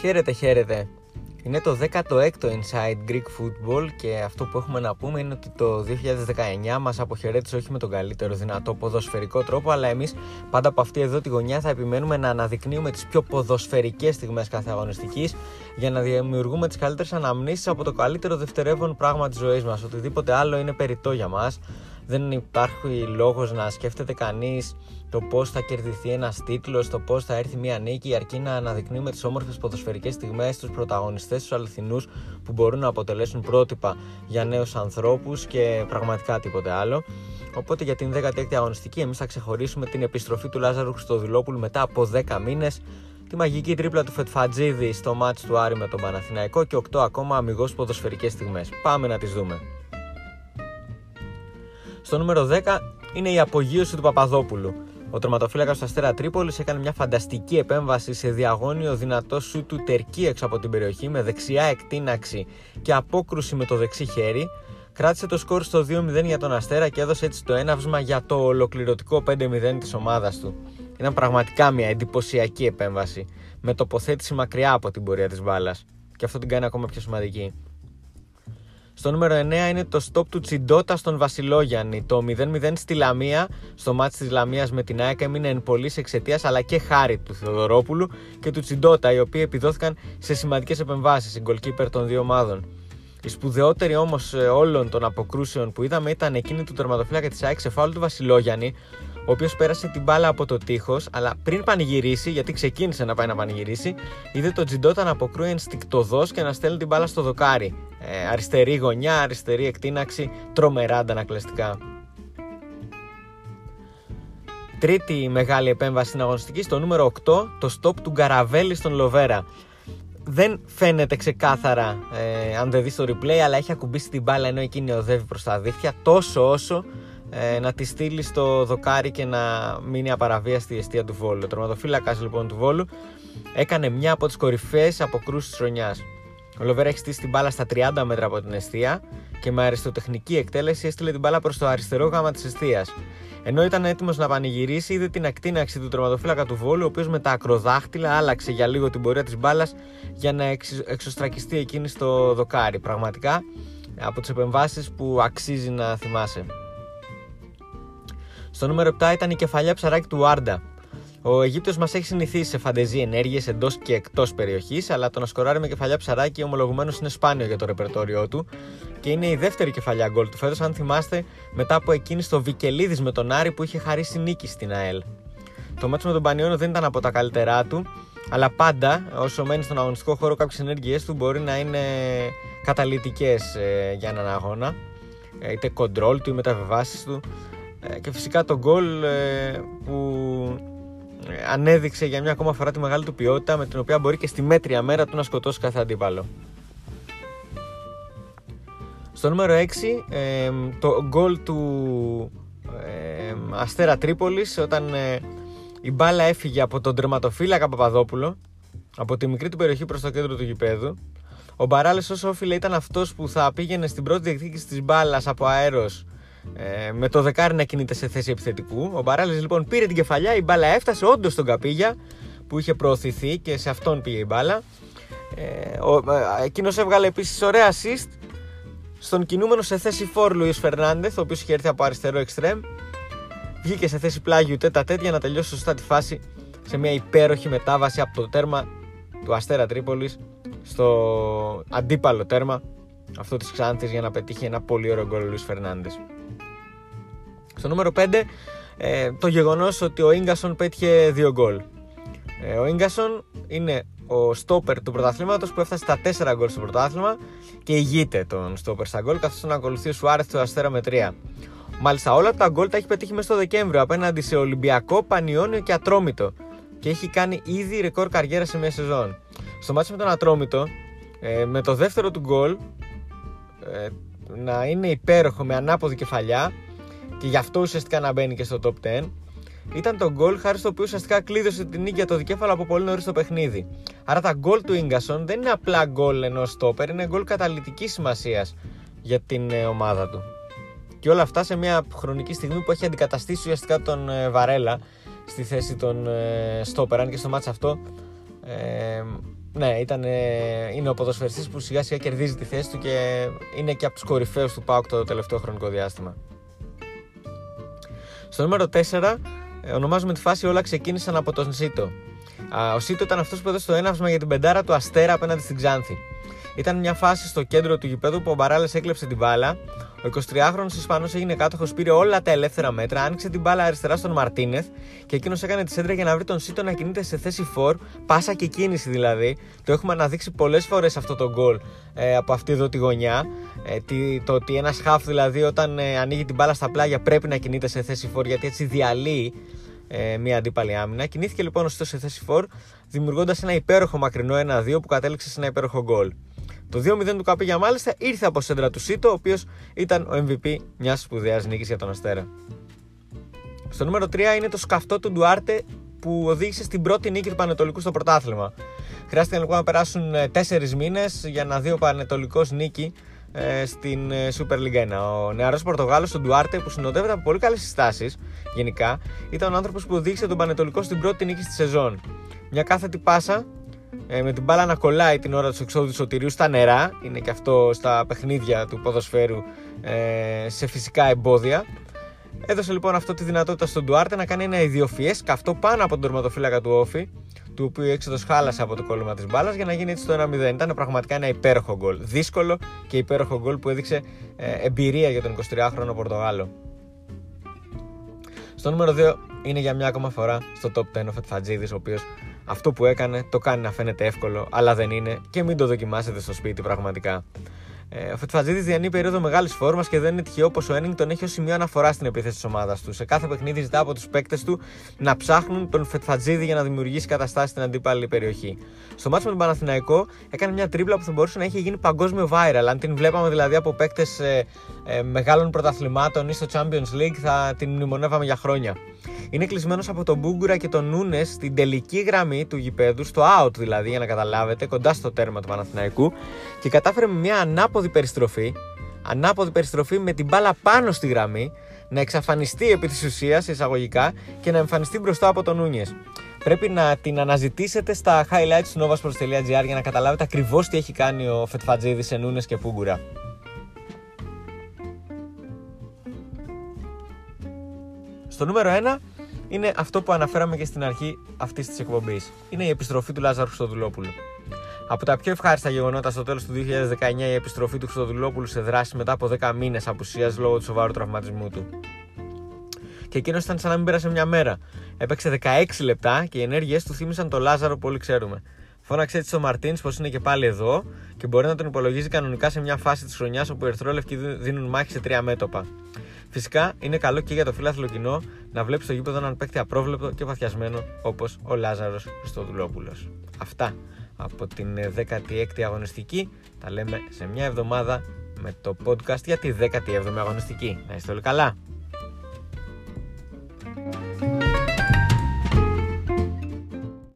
Χαίρετε, χαίρετε. Είναι το 16ο Inside Greek Football και αυτό που έχουμε να πούμε είναι ότι το 2019 μας αποχαιρέτησε όχι με τον καλύτερο δυνατό ποδοσφαιρικό τρόπο αλλά εμείς πάντα από αυτή εδώ τη γωνιά θα επιμένουμε να αναδεικνύουμε τις πιο ποδοσφαιρικές στιγμές κάθε αγωνιστικής για να δημιουργούμε τις καλύτερες αναμνήσεις από το καλύτερο δευτερεύον πράγμα της ζωής μας. Οτιδήποτε άλλο είναι περιττό για μας. Δεν υπάρχει λόγος να σκέφτεται κανείς το πώς θα κερδιθεί ένας τίτλος, το πώς θα έρθει μια νίκη, αρκεί να αναδεικνύουμε τις όμορφες ποδοσφαιρικές στιγμές, τους πρωταγωνιστές, τους αληθινούς που μπορούν να αποτελέσουν πρότυπα για νέους ανθρώπους και πραγματικά τίποτε άλλο. Οπότε για την 16η αγωνιστική, εμείς θα ξεχωρίσουμε την επιστροφή του Λάζαρου Χριστοδηλόπουλου μετά από 10 μήνες, τη μαγική τρίπλα του Φετφατζίδη στο μάτς του Άρη με τον Παναθηναϊκό και 8 ακόμα αμυγός ποδοσφαιρικές στιγμές. Πάμε να τις δούμε. Στο νούμερο 10 είναι η απογείωση του Παπαδόπουλου. Ο τερματοφύλακας του Αστέρα Τρίπολης έκανε μια φανταστική επέμβαση σε διαγώνιο δυνατό σου του τερκί έξω από την περιοχή με δεξιά εκτείναξη και απόκρουση με το δεξί χέρι. Κράτησε το σκορ στο 2-0 για τον Αστέρα και έδωσε έτσι το έναυσμα για το ολοκληρωτικό 5-0 της ομάδας του. Ήταν πραγματικά μια εντυπωσιακή επέμβαση, με τοποθέτηση μακριά από την πορεία της μπάλας. Και αυτό την κάνει ακόμα πιο σημαντική. Στο νούμερο 9 είναι το stop του Τσιντότα στον Βασιλόγιαννη. Το 0-0 στη Λαμία, στο μάτι της Λαμίας με την ΑΕΚ έμεινε εν πολλής εξαιτίας αλλά και χάρη του Θεοδωρόπουλου και του Τσιντότα, οι οποίοι επιδόθηκαν σε σημαντικές επεμβάσεις, η goalkeeper των δύο ομάδων. Η σπουδαιότερη όμως ε, όλων των αποκρούσεων που είδαμε ήταν εκείνη του τερματοφύλακα της ΑΕΚ σε φάουλ του Βασιλόγιαννη, ο οποίος πέρασε την μπάλα από το τείχος, αλλά πριν πανηγυρίσει, γιατί ξεκίνησε να πάει να πανηγυρίσει, είδε τον Τζιντότα να αποκρούει ενστικτοδός και να στέλνει την μπάλα στο δοκάρι. Ε, αριστερή γωνιά, αριστερή εκτείναξη, τρομερά αντανακλαστικά. Τρίτη μεγάλη επέμβαση στην αγωνιστική, στο νούμερο 8, το stop του Γκαραβέλη στον Λοβέρα. Δεν φαίνεται ξεκάθαρα ε, αν δεν δεις το replay, αλλά έχει ακουμπήσει την μπάλα ενώ εκείνη οδεύει προς τα δίχτυα τόσο όσο ε, να τη στείλει στο δοκάρι και να μείνει απαραβία στη αιστεία του Βόλου. Ο τροματοφύλακα λοιπόν του Βόλου έκανε μια από τις κορυφαίες αποκρούσεις της χρονιάς. Ο Λοβέρα έχει στήσει την μπάλα στα 30 μέτρα από την αιστεία και με αριστοτεχνική εκτέλεση έστειλε την μπάλα προς το αριστερό γάμα της αιστείας. Ενώ ήταν έτοιμος να πανηγυρίσει, είδε την ακτίναξη του τροματοφύλακα του Βόλου, ο οποίος με τα ακροδάχτυλα άλλαξε για λίγο την πορεία της μπάλας για να εξωστρακιστεί εκείνη στο δοκάρι. Πραγματικά από τις επεμβάσεις που αξίζει να θυμάσαι. Στο νούμερο 7 ήταν η κεφαλιά ψαράκι του Άρντα. Ο Αιγύπτιος μας έχει συνηθίσει σε φαντεζή ενέργειες εντός και εκτός περιοχής, αλλά το να σκοράρει με κεφαλιά ψαράκι ομολογουμένως είναι σπάνιο για το ρεπερτόριό του και είναι η δεύτερη κεφαλιά γκολ του φέτος, αν θυμάστε, μετά από εκείνη στο Βικελίδης με τον Άρη που είχε χαρίσει νίκη στην ΑΕΛ. Το μάτσο με τον Πανιόνο δεν ήταν από τα καλύτερά του, αλλά πάντα όσο μένει στον αγωνιστικό χώρο κάποιες ενέργειές του μπορεί να είναι καταλητικές ε, για έναν αγώνα. Ε, είτε κοντρόλ του ή μεταβεβάσει του. Ε, και φυσικά το γκολ ε, που ε, ανέδειξε για μια ακόμα φορά τη μεγάλη του ποιότητα με την οποία μπορεί και στη μέτρια μέρα του να σκοτώσει κάθε αντίπαλο. Στο νούμερο 6 το γκολ του Αστέρα Τρίπολης όταν η μπάλα έφυγε από τον τερματοφύλακα Παπαδόπουλο από τη μικρή του περιοχή προς το κέντρο του γηπέδου ο Μπαράλες όσο όφιλε ήταν αυτός που θα πήγαινε στην πρώτη διεκδίκηση της μπάλας από αέρος ε, με το δεκάρι να κινείται σε θέση επιθετικού. Ο Μπαράλης λοιπόν πήρε την κεφαλιά, η μπάλα έφτασε όντως στον Καπίγια που είχε προωθηθεί και σε αυτόν πήγε η μπάλα. Ε, ε, εκείνος έβγαλε επίσης ωραία assist στον κινούμενο σε θέση φόρ Λουίς Φερνάντεθ, ο οποίος είχε έρθει από αριστερό εξτρέμ. Βγήκε σε θέση πλάγιου τέτα τέτοια να τελειώσει σωστά τη φάση σε μια υπέροχη μετάβαση από το τέρμα του Αστέρα Τρίπολης στο αντίπαλο τέρμα αυτό της Ξάνθης για να πετύχει ένα πολύ ωραίο γκολ ο Λουίς Φερνάντες. Στο νούμερο 5, ε, το γεγονός ότι ο Ίγκασον πέτυχε δύο γκολ. Ε, ο Ίγκασον είναι ο στόπερ του πρωταθλήματος που έφτασε στα 4 γκολ στο πρωτάθλημα και ηγείται τον στόπερ στα γκολ, καθώς τον ακολουθεί ο Σουάρεθ του Αστέρα με 3. Μάλιστα, όλα τα γκολ τα έχει πετύχει μέσα στο Δεκέμβριο απέναντι σε Ολυμπιακό, Πανιόνιο και Ατρόμητο και έχει κάνει ήδη ρεκόρ καριέρα σε μια σεζόν. Στο μάτι με τον Ατρόμητο, ε, με το δεύτερο του γκολ ε, να είναι υπέροχο με ανάποδη κεφαλιά και γι' αυτό ουσιαστικά να μπαίνει και στο top 10 ήταν το γκολ χάρη στο οποίο ουσιαστικά κλείδωσε την νίκη για το δικέφαλο από πολύ νωρίς το παιχνίδι. Άρα τα γκολ του γκασον δεν είναι απλά γκολ ενός στόπερ, είναι γκολ καταλητικής σημασίας για την ε, ομάδα του. Και όλα αυτά σε μια χρονική στιγμή που έχει αντικαταστήσει ουσιαστικά τον ε, Βαρέλα στη θέση των στόπερ. Αν και στο μάτς αυτό ε, ναι, ήταν, είναι ο ποδοσφαιριστής που σιγά σιγά κερδίζει τη θέση του και είναι και από τους κορυφαίους του ΠΑΟΚ το τελευταίο χρονικό διάστημα. Στο νούμερο 4 ε, ονομάζουμε τη φάση όλα ξεκίνησαν από τον Σίτο. Ο Σίτο ήταν αυτός που έδωσε το έναυσμα για την πεντάρα του Αστέρα απέναντι στην Ξάνθη. Ήταν μια φάση στο κέντρο του γηπέδου που ο Μπαράλε έκλεψε την μπάλα. Ο 23χρονο Ισπανός έγινε κάτοχος, πήρε όλα τα ελεύθερα μέτρα, άνοιξε την μπάλα αριστερά στον Μαρτίνεθ και εκείνος έκανε τη σέντρα για να βρει τον Σίτο να κινείται σε θέση 4, πάσα και κίνηση δηλαδή. Το έχουμε αναδείξει πολλές φορές αυτό το γκολ ε, από αυτή εδώ τη γωνιά. Ε, το ότι ένας χάφ δηλαδή όταν ε, ανοίγει την μπάλα στα πλάγια πρέπει να κινείται σε θέση 4 γιατί έτσι διαλύει ε, μια αντίπαλη άμυνα. Κινήθηκε λοιπόν ο Σίτος σε θέση 4, δημιουργώντας ένα υπέροχο μακρινό 1-2 που κατέληξε σε ένα υπέροχο γκολ. Το 2-0 του Καπίγια μάλιστα ήρθε από σέντρα του Σίτο, ο οποίος ήταν ο MVP μιας σπουδαίας νίκης για τον Αστέρα. Στο νούμερο 3 είναι το σκαυτό του Ντουάρτε που οδήγησε στην πρώτη νίκη του Πανετολικού στο πρωτάθλημα. Χρειάστηκε λοιπόν να περάσουν 4 ε, μήνες για να δει ο Πανετολικός νίκη ε, στην ε, Super League 1. Ο νεαρός Πορτογάλος, ο Ντουάρτε, που συνοδεύεται από πολύ καλές συστάσεις γενικά, ήταν ο άνθρωπος που οδήγησε τον Πανετολικό στην πρώτη νίκη στη σεζόν. Μια κάθετη πάσα ε, με την μπάλα να κολλάει την ώρα του εξόδου του σωτηρίου στα νερά. Είναι και αυτό στα παιχνίδια του ποδοσφαίρου ε, σε φυσικά εμπόδια. Έδωσε λοιπόν αυτό τη δυνατότητα στον Ντουάρτε να κάνει ένα ιδιοφιέ καυτό πάνω από τον τερματοφύλακα του Όφη, του οποίου η έξοδος χάλασε από το κόλλημα της μπάλας για να γίνει έτσι το 1-0. Ήταν πραγματικά ένα υπέροχο γκολ. Δύσκολο και υπέροχο γκολ που έδειξε ε, εμπειρία για τον 23χρονο Πορτογάλο. Στο νούμερο 2 είναι για μια ακόμα φορά στο top 10 ο Φετφατζίδης, ο οποίος αυτό που έκανε το κάνει να φαίνεται εύκολο, αλλά δεν είναι και μην το δοκιμάσετε στο σπίτι πραγματικά. Ε, ο Φετφατζίδη διανύει περίοδο μεγάλης φόρμας και δεν είναι τυχαίο πως ο Ένινγκ τον έχει ως σημείο αναφορά στην επίθεση της ομάδας του. Σε κάθε παιχνίδι ζητά από τους παίκτες του να ψάχνουν τον Φετφατζίδη για να δημιουργήσει καταστάσεις στην αντίπαλη περιοχή. Στο μάτσο με τον Παναθηναϊκό έκανε μια τρίπλα που θα μπορούσε να έχει γίνει παγκόσμιο viral. Αν την βλέπαμε δηλαδή από παίκτες ε, ε, μεγάλων πρωταθλημάτων ή στο Champions League θα την μνημονεύαμε για χρόνια. Είναι κλεισμένος από τον Μπούγκουρα και τον Νούνες στην τελική γραμμή του γηπέδου, στο out δηλαδή για να καταλάβετε, κοντά στο τέρμα του Παναθηναϊκού και κατάφερε με μια ανάποδη περιστροφή, ανάποδη περιστροφή με την μπάλα πάνω στη γραμμή να εξαφανιστεί επί της ουσίας εισαγωγικά και να εμφανιστεί μπροστά από τον Νούνιες. Πρέπει να την αναζητήσετε στα highlights του novasports.gr για να καταλάβετε ακριβώς τι έχει κάνει ο Φετφατζίδης σε Νούνες και Πούγκουρα. Στο νούμερο 1 είναι αυτό που αναφέραμε και στην αρχή αυτής της εκπομπής. Είναι η επιστροφή του Λάζαρου Χρυστοδουλόπουλου. Από τα πιο ευχάριστα γεγονότα στο τέλος του 2019 η επιστροφή του Χρυστοδουλόπουλου σε δράση μετά από 10 μήνες απουσίας λόγω του σοβαρού τραυματισμού του. Και εκείνος ήταν σαν να μην πέρασε μια μέρα. Έπαιξε 16 λεπτά και οι ενέργειές του θύμισαν τον Λάζαρο που όλοι ξέρουμε. Φώναξε έτσι ο Μαρτίνς πως είναι και πάλι εδώ και μπορεί να τον υπολογίζει κανονικά σε μια φάση της χρονιάς όπου οι Ερθρόλευκοι δίνουν μάχη σε τρία μέτωπα. Φυσικά είναι καλό και για το φίλαθλο κοινό να βλέπεις το γήπεδο έναν παίκτη απρόβλεπτο και βαθιασμένο όπως ο Λάζαρος Χριστοδουλόπουλος. Αυτά από την 16η αγωνιστική. Τα λέμε σε μια εβδομάδα με το podcast για τη 17η αγωνιστική. Να είστε όλοι καλά.